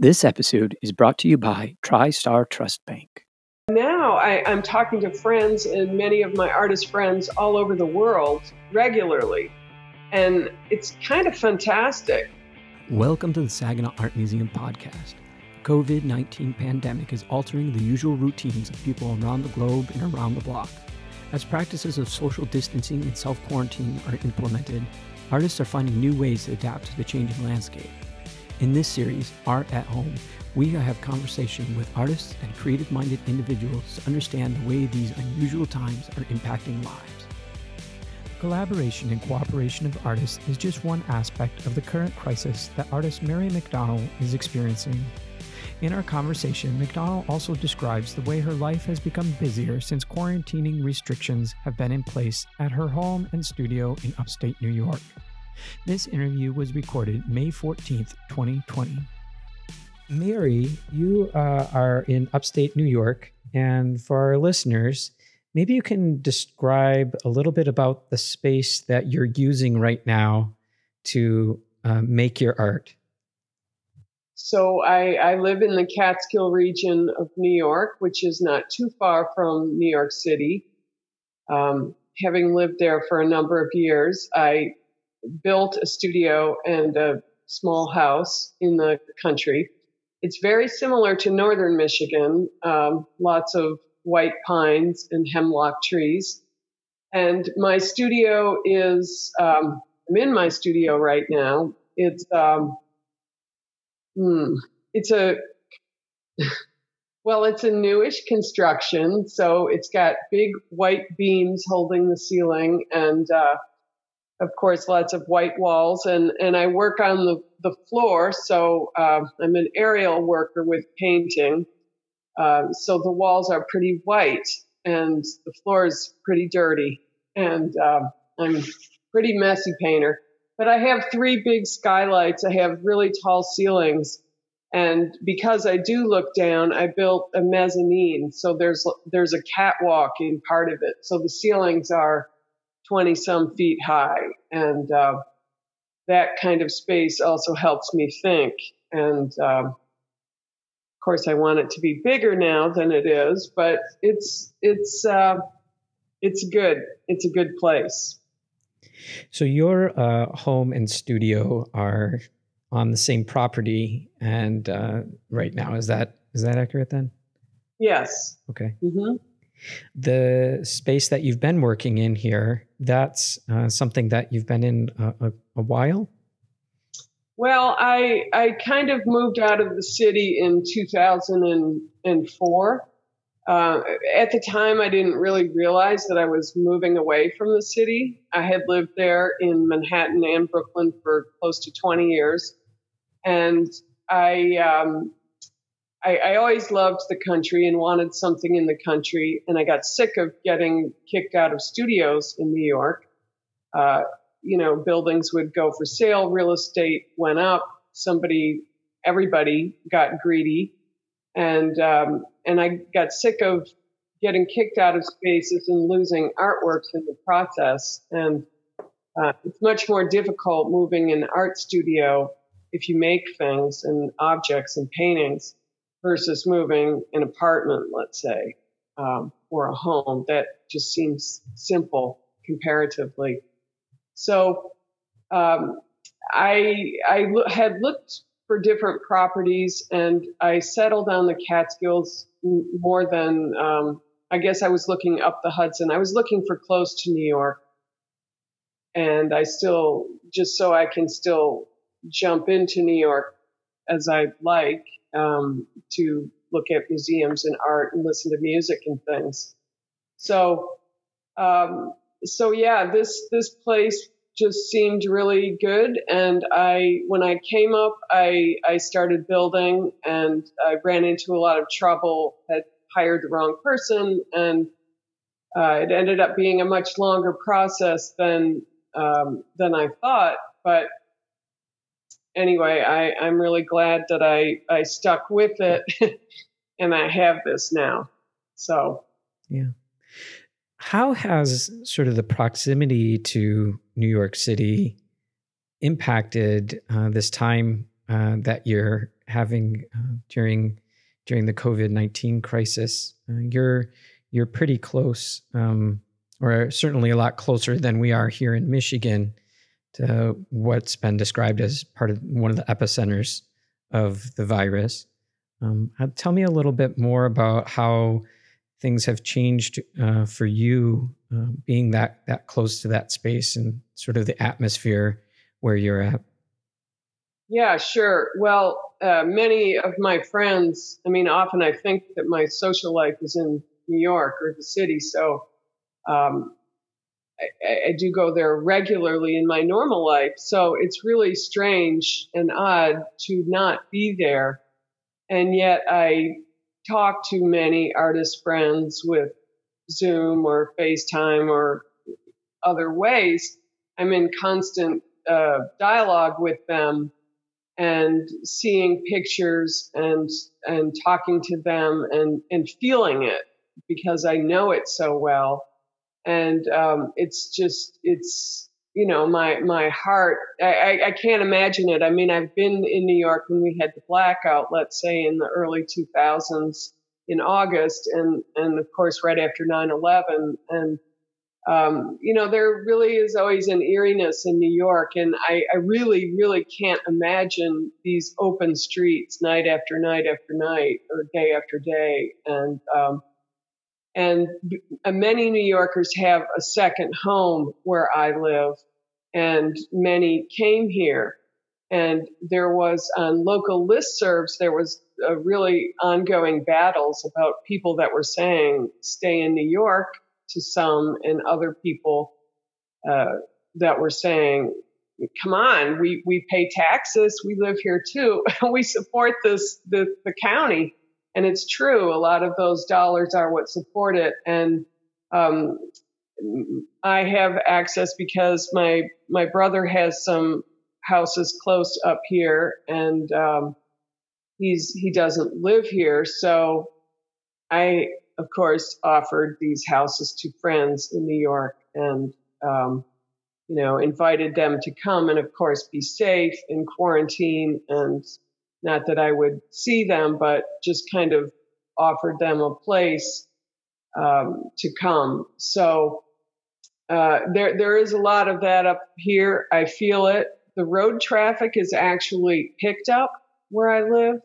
This episode is brought to you by TriStar Trust Bank. Now I, I'm talking to friends and many of my artist friends all over the world regularly, and it's kind of fantastic. Welcome to the Saginaw Art Museum podcast. COVID 19 pandemic is altering the usual routines of people around the globe and around the block. As practices of social distancing and self quarantine are implemented, artists are finding new ways to adapt to the changing landscape. In this series, Art at Home, we have conversation with artists and creative minded individuals to understand the way these unusual times are impacting lives. Collaboration and cooperation of artists is just one aspect of the current crisis that artist Mary McDonnell is experiencing. In our conversation, McDonnell also describes the way her life has become busier since quarantining restrictions have been in place at her home and studio in upstate New York. This interview was recorded May 14th, 2020. Mary, you uh, are in upstate New York, and for our listeners, maybe you can describe a little bit about the space that you're using right now to uh, make your art. So I, I live in the Catskill region of New York, which is not too far from New York City. Um, having lived there for a number of years, I built a studio and a small house in the country. It's very similar to northern Michigan, um, lots of white pines and hemlock trees. And my studio is, um, I'm in my studio right now. It's, um, hmm, it's a, well, it's a newish construction. So it's got big white beams holding the ceiling and, uh, of course, lots of white walls, and, and I work on the, the floor. So uh, I'm an aerial worker with painting. Uh, so the walls are pretty white, and the floor is pretty dirty. And um, I'm pretty messy painter. But I have three big skylights. I have really tall ceilings. And because I do look down, I built a mezzanine. So there's, there's a catwalk in part of it. So the ceilings are 20 some feet high. And uh, that kind of space also helps me think. And um, of course, I want it to be bigger now than it is, but it's, it's, uh, it's good. It's a good place. So your uh, home and studio are on the same property, and uh, right now is that is that accurate then? Yes. Okay. Mm-hmm. The space that you've been working in here, that's uh, something that you've been in a, a, a, while? Well, I, I kind of moved out of the city in 2004. Uh, at the time, I didn't really realize that I was moving away from the city. I had lived there in Manhattan and Brooklyn for close to 20 years. And I um, I, I, always loved the country and wanted something in the country. And I got sick of getting kicked out of studios in New York. Uh, you know, buildings would go for sale, real estate went up, somebody, everybody got greedy. And, um, and I got sick of getting kicked out of spaces and losing artworks in the process. And uh, it's much more difficult moving an art studio if you make things and objects and paintings versus moving an apartment, let's say, um, or a home. That just seems simple comparatively. So um, I I lo- had looked for different properties, and I settled on the Catskills more than um, I guess I was looking up the Hudson. I was looking for close to New York, and I still just so I can still jump into New York as I like um, to look at museums and art and listen to music and things. So, um, so yeah, this this place just seemed really good. And I, when I came up, I I started building, and I ran into a lot of trouble. Had hired the wrong person, and uh, it ended up being a much longer process than um, than I thought. But anyway, I, I'm really glad that I, I stuck with it and I have this now. So, yeah. How has sort of the proximity to New York City impacted uh, this time uh, that you're having uh, during during the COVID nineteen crisis. Uh, you're you're pretty close, um, or certainly a lot closer than we are here in Michigan to what's been described as part of one of the epicenters of the virus. Um, uh, tell me a little bit more about how things have changed uh, for you, uh, being that that close to that space and sort of the atmosphere where you're at. Yeah, sure. Well, uh, many of my friends, I mean, often I think that my social life is in New York or the city, so um, I, I, do go there regularly in my normal life. So it's really strange and odd to not be there. And yet I talk to many artist friends with Zoom or FaceTime or other ways. I'm in constant uh, dialogue with them and seeing pictures and and talking to them and and feeling it because I know it so well and um, it's just it's you know my my heart I, I can't imagine it. I mean i've been in new york when we had the blackout let's say in the early 2000s in august and and of course right after 9-11 and um, you know there really is always an eeriness in new york. And I, I really really can't imagine these open streets night after night after night or day after day. And um, and many New Yorkers have a second home where I live, and many came here. And there was on local listservs, there was really ongoing battles about people that were saying stay in New York to some, and other people uh, that were saying, come on, we, we pay taxes, we live here too, we support this the, the county and it's true. A lot of those dollars are what support it. And um, I have access because my my brother has some houses close up here, and um, he's he doesn't live here. So I, of course, offered these houses to friends in New York, and um, you know, invited them to come and, of course, be safe in quarantine and not that I would see them, but just kind of offered them a place um, to come. So uh, there there is a lot of that up here. I feel it. The road traffic is actually picked up where I live,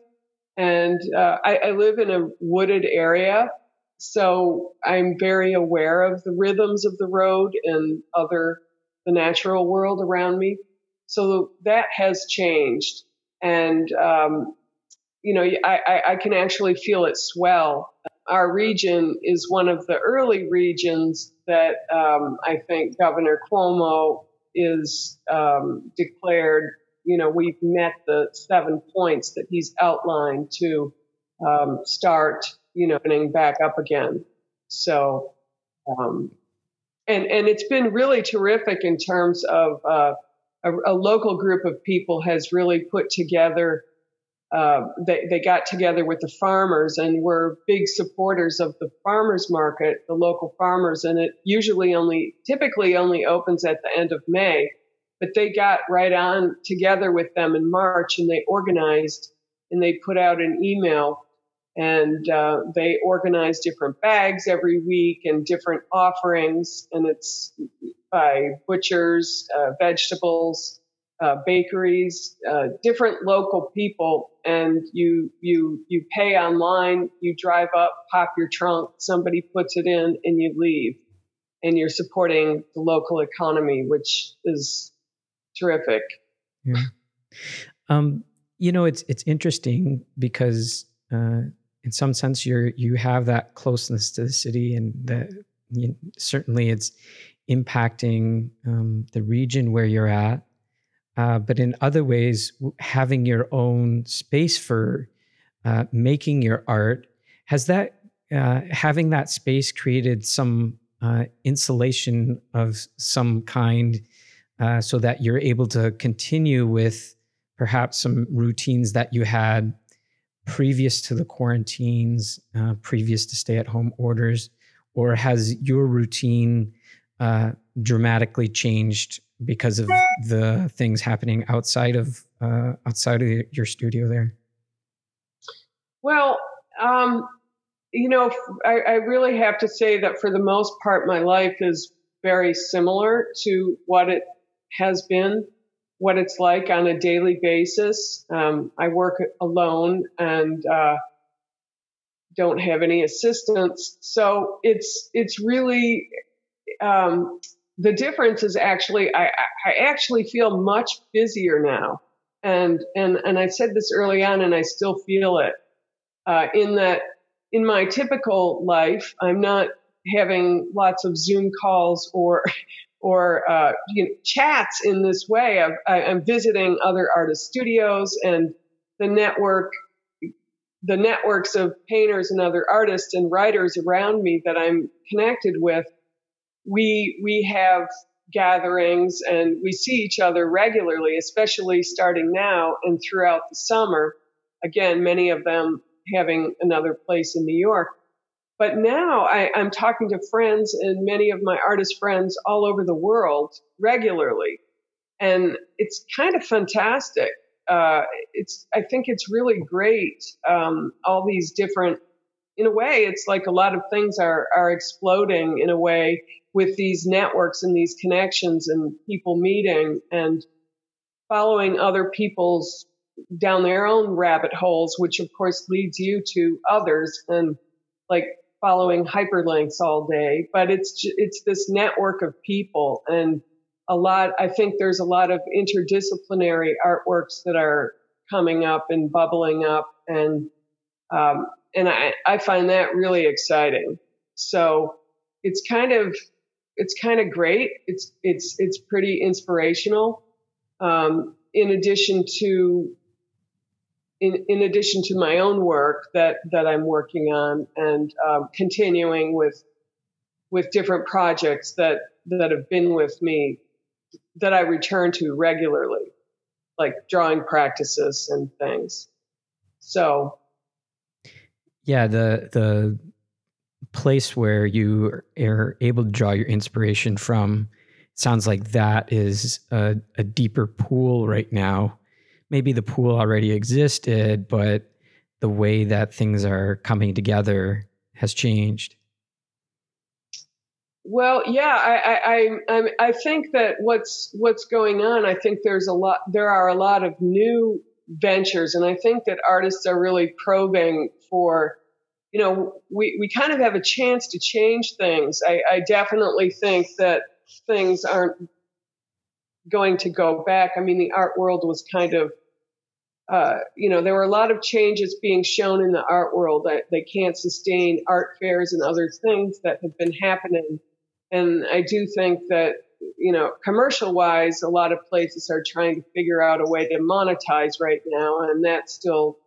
and uh, I, I live in a wooded area, so I'm very aware of the rhythms of the road and other the natural world around me. So that has changed and um, you know I, I can actually feel it swell. Our region is one of the early regions that um, I think Governor Cuomo is um, declared. You know, we've met the seven points that he's outlined to um, start, you know, opening back up again. So, um, and and it's been really terrific in terms of uh, a, a local group of people has really put together. Uh, they, they got together with the farmers and were big supporters of the farmers market, the local farmers, and it usually only, typically only opens at the end of May. But they got right on together with them in March and they organized and they put out an email and uh, they organize different bags every week and different offerings and it's by butchers uh, vegetables uh, bakeries uh, different local people. And you you you pay online you drive up pop your trunk somebody puts it in and you leave. And you're supporting the local economy which is terrific. Yeah. um, you know it's it's interesting because uh, in some sense you're you have that closeness to the city and that you certainly it's impacting um, the region where you're at. Uh, but in other ways having your own space for uh, making your art has that uh, having that space created some uh, insulation of some kind uh, so that you're able to continue with perhaps some routines that you had previous to the quarantines, uh, previous to stay at home orders, or has your routine uh, dramatically changed because of the things happening outside of uh, outside of your studio there? Well, um, you know, I, I really have to say that for the most part, my life is very similar to what it has been, what it's like on a daily basis. Um, I work alone and uh, don't have any assistants, so it's it's really um, the difference is actually I, I actually feel much busier now, and and and I said this early on, and I still feel it. Uh, in that in my typical life, I'm not having lots of Zoom calls or or uh, you know, chats in this way. I've, I, am visiting other artist studios and the network, the networks of painters and other artists and writers around me that I'm connected with. We we have gatherings and we see each other regularly, especially starting now and throughout the summer. Again, many of them having another place in New York. But now I, am talking to friends and many of my artist friends all over the world regularly. And it's kind of fantastic. Uh, it's, I think it's really great. Um, all these different, in a way, it's like a lot of things are, are exploding in a way with these networks and these connections and people meeting and following other people's down their own rabbit holes, which of course leads you to others and like following hyperlinks all day. But it's it's this network of people and a lot. I think there's a lot of interdisciplinary artworks that are coming up and bubbling up, and um, and I I find that really exciting. So it's kind of it's kind of great. It's it's it's pretty inspirational. Um, in addition to in, in addition to my own work that, that I'm working on and um, continuing with with different projects that that have been with me that I return to regularly, like drawing practices and things. So, yeah, the the place where you are able to draw your inspiration from sounds like that is a, a deeper pool right now maybe the pool already existed, but the way that things are coming together has changed. Well, yeah, I, I, I, I think that what's what's going on. I think there's a lot. There are a lot of new ventures, and I think that artists are really probing for. You know, we, we kind of have a chance to change things. I, I definitely think that things aren't going to go back. I mean, the art world was kind of, uh, you know, there were a lot of changes being shown in the art world that they can't sustain art fairs and other things that have been happening. And I do think that, you know, commercial wise, a lot of places are trying to figure out a way to monetize right now. And that's still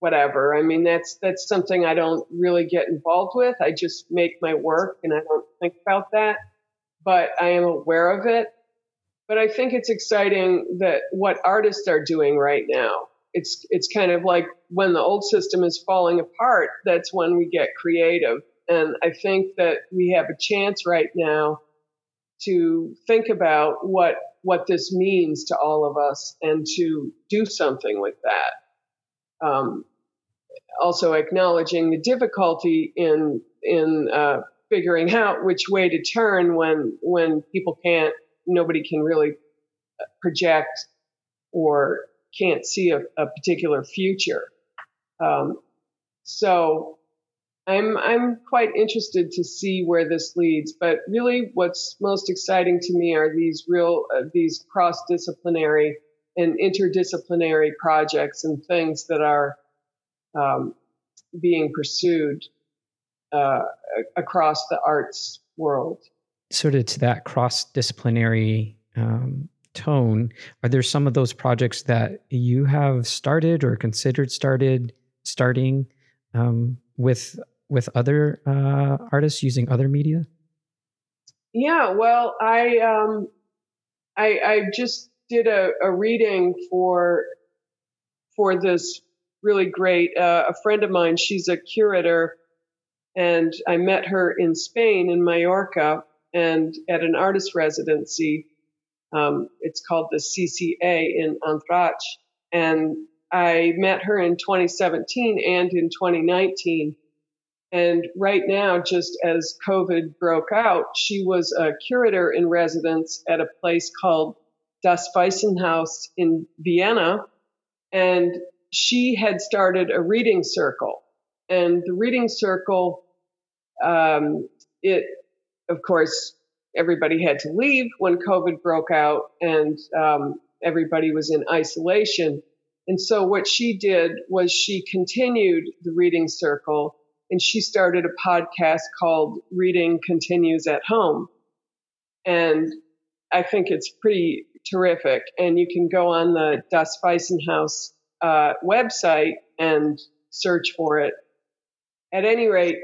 whatever. I mean, that's, that's something I don't really get involved with. I just make my work and I don't think about that but I am aware of it. But I think it's exciting that what artists are doing right now. It's it's kind of like when the old system is falling apart, that's when we get creative. And I think that we have a chance right now to think about what what this means to all of us and to do something with that. Um, also acknowledging the difficulty in in uh, figuring out which way to turn when when people can't nobody can really project or can't see a, a particular future um, so I'm I'm quite interested to see where this leads. But really, what's most exciting to me are these real uh, these cross disciplinary and interdisciplinary projects and things that are um, being pursued uh, across the arts world. Sort of to that cross disciplinary um, tone, are there some of those projects that you have started or considered started starting um, with with other uh, artists using other media? Yeah, well, I um, I, I just did a, a reading for for this really great uh, a friend of mine. She's a curator and I met her in Spain, in Mallorca, and at an artist residency. Um, it's called the CCA in Andratx. And I met her in 2017 and in 2019. And right now, just as COVID broke out, she was a curator in residence at a place called Das Waisenhaus in Vienna. And she had started a reading circle. And the reading circle, um, it, of course, everybody had to leave when COVID broke out and um, everybody was in isolation. And so what she did was she continued the reading circle and she started a podcast called Reading Continues at Home. And I think it's pretty terrific. And you can go on the Das Waisenhaus uh, website and search for it. At any rate,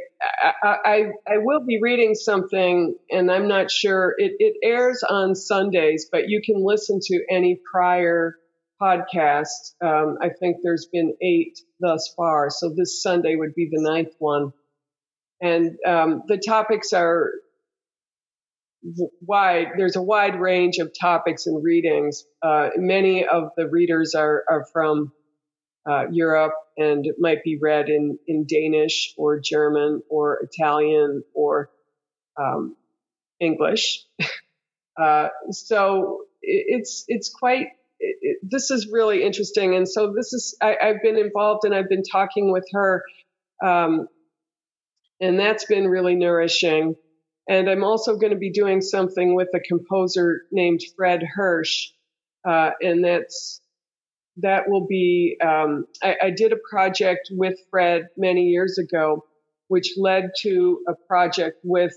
I, I, will be reading something, and I'm not sure. It, it airs on Sundays, but you can listen to any prior podcast. Um, I think there's been eight thus far, so this Sunday would be the ninth one. And um, the topics are wide. There's a wide range of topics and readings. Uh, many of the readers are, are from uh, Europe and it might be read in, in Danish or German or Italian or um, English. uh, so it's it's quite it, this is really interesting, and so this is I, have been involved and I've been talking with her, um, and that's been really nourishing. And I'm also going to be doing something with a composer named Fred Hirsch, uh, and that's that will be, um, I, I, did a project with Fred many years ago, which led to a project with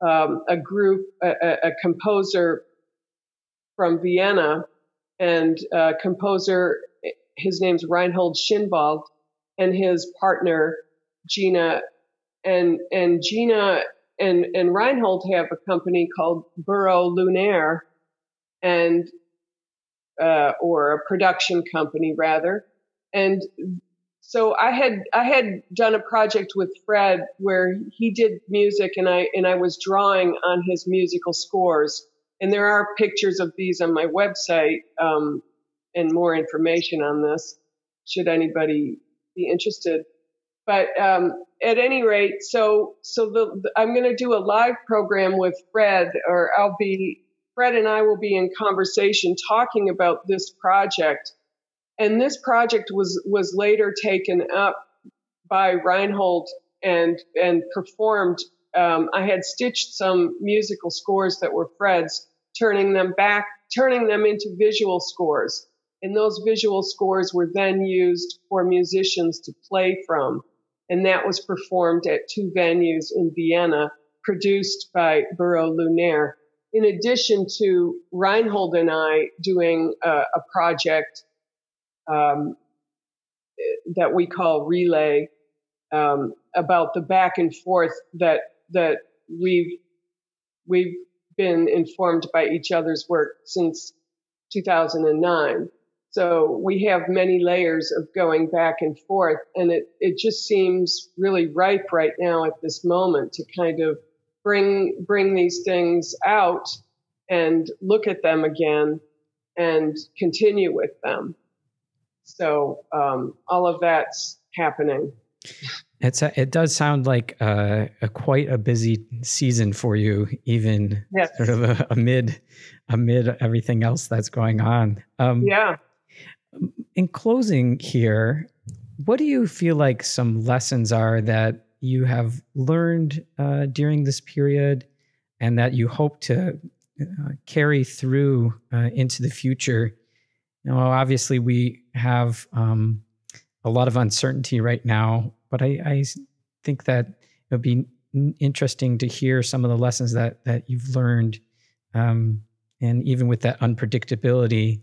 um, a group, a, a, composer from Vienna, and a composer, his name's Reinhold Schinwald, and his partner, Gina. And, and Gina and, and Reinhold have a company called Bureau Lunaire. And uh, or a production company rather. And so I had I had done a project with Fred where he did music and I and I was drawing on his musical scores. And there are pictures of these on my website um, and more information on this, should anybody be interested. But um, at any rate, so so the, I'm going to do a live program with Fred, or I'll be Fred and I will be in conversation talking about this project. And this project was, was later taken up by Reinhold and, and performed. Um, I had stitched some musical scores that were Fred's, turning them back, turning them into visual scores. And those visual scores were then used for musicians to play from. And that was performed at two venues in Vienna, produced by Bureau Lunaire in addition to Reinhold and I doing a, a project um, that we call Relay um, about the back and forth that that we've we've been informed by each other's work since 2009. So we have many layers of going back and forth, and it it just seems really ripe right now at this moment to kind of bring bring these things out and look at them again and continue with them. So um, all of that's happening. It's a, it does sound like a, a, quite a busy season for you, even yes. sort of a, amid amid everything else that's going on. Um, yeah. In closing here, what do you feel like some lessons are that you have learned uh, during this period and that you hope to uh, carry through uh, into the future? Know, obviously, we have um, a lot of uncertainty right now, but I, I think that it would be interesting to hear some of the lessons that that you've learned, um, and even with that unpredictability,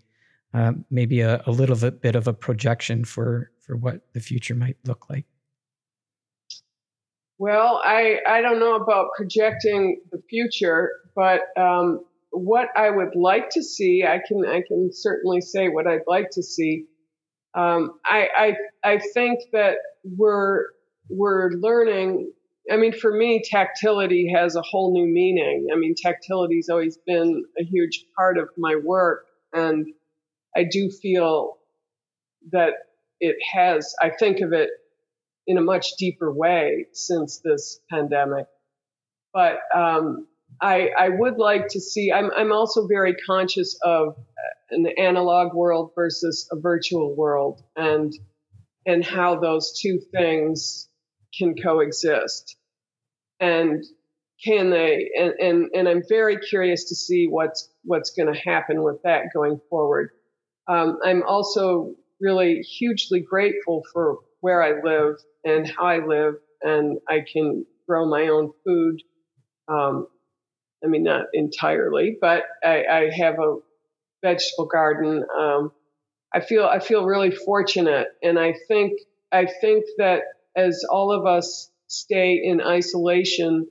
uh, maybe a, a little bit, bit of a projection for for what the future might look like. Well, I, I don't know about projecting the future, but um, what I would like to see, I can I can certainly say what I'd like to see. Um, I, I I think that we're we're learning. I mean, for me, tactility has a whole new meaning. I mean, tactility's always been a huge part of my work, and I do feel that it has, I think of it in a much deeper way since this pandemic. But um, I, I would like to see, I'm, I'm also very conscious of an analog world versus a virtual world and, and how those two things can coexist. And can they, and, and, and I'm very curious to see what's, what's going to happen with that going forward. Um, I'm also really hugely grateful for where I live and how I live, and I can grow my own food. Um, I mean, not entirely, but I, I have a vegetable garden. Um, I feel I feel really fortunate, and I think I think that as all of us stay in isolation,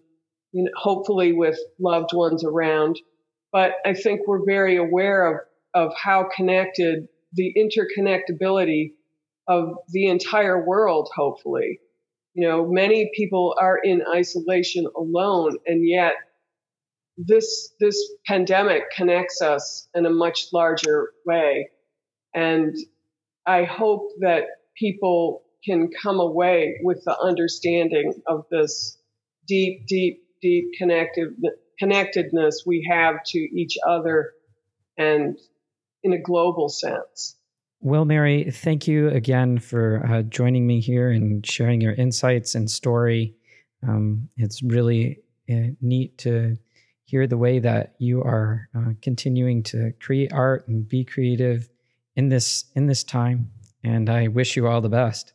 you know, hopefully with loved ones around, but I think we're very aware of of how connected the interconnectability of the entire world, hopefully. You know, many people are in isolation alone, and yet this this pandemic connects us in a much larger way. And I hope that people can come away with the understanding of this deep, deep, deep connected, connectedness we have to each other and in a global sense. Well, Mary, thank you again for uh, joining me here and sharing your insights and story. Um, it's really uh, neat to hear the way that you are uh, continuing to create art and be creative in this in this time. And I wish you all the best.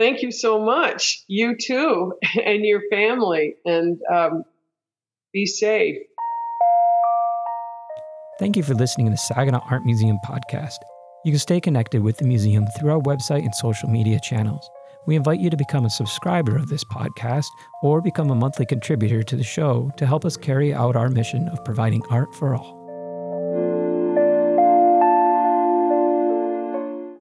Thank you so much. You too, and your family, and um, be safe. Thank you for listening to the Saginaw Art Museum podcast. You can stay connected with the museum through our website and social media channels. We invite you to become a subscriber of this podcast or become a monthly contributor to the show to help us carry out our mission of providing art for all.